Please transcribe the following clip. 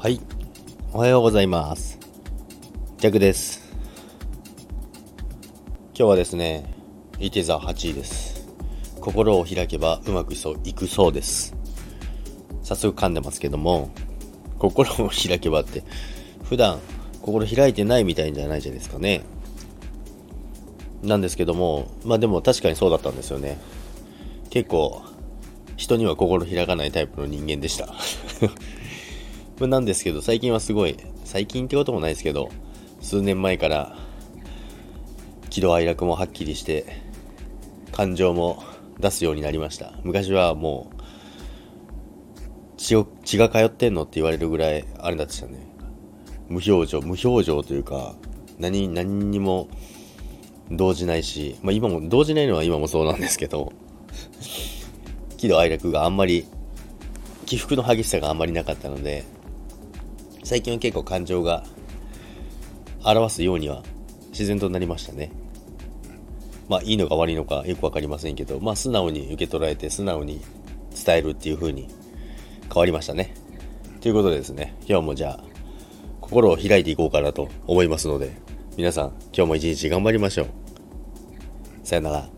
はい。おはようございます。ジャクです。今日はですね、いて座8位です。心を開けばうまくいそくそうです。早速噛んでますけども、心を開けばって、普段心開いてないみたいじゃないじゃないですかね。なんですけども、まあでも確かにそうだったんですよね。結構、人には心開かないタイプの人間でした。なんですけど、最近はすごい、最近ってこともないですけど、数年前から、喜怒哀楽もはっきりして、感情も出すようになりました。昔はもう、血を、血が通ってんのって言われるぐらい、あれだったね。無表情、無表情というか、何、何にも動じないし、まあ今も、動じないのは今もそうなんですけど、喜怒哀楽があんまり、起伏の激しさがあんまりなかったので、最近は結構感情が表すようには自然となりましたね。まあいいのか悪いのかよくわかりませんけど、まあ素直に受け取られて素直に伝えるっていう風に変わりましたね。ということでですね、今日もじゃあ心を開いていこうかなと思いますので、皆さん今日も一日頑張りましょう。さよなら。